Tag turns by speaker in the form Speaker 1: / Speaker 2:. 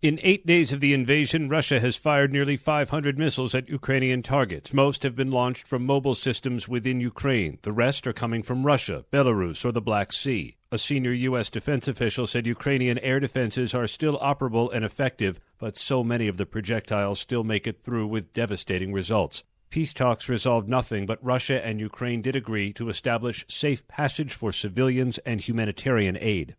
Speaker 1: In eight days of the invasion, Russia has fired nearly 500 missiles at Ukrainian targets. Most have been launched from mobile systems within Ukraine. The rest are coming from Russia, Belarus, or the Black Sea. A senior U.S. defense official said Ukrainian air defenses are still operable and effective, but so many of the projectiles still make it through with devastating results. Peace talks resolved nothing, but Russia and Ukraine did agree to establish safe passage for civilians and humanitarian aid.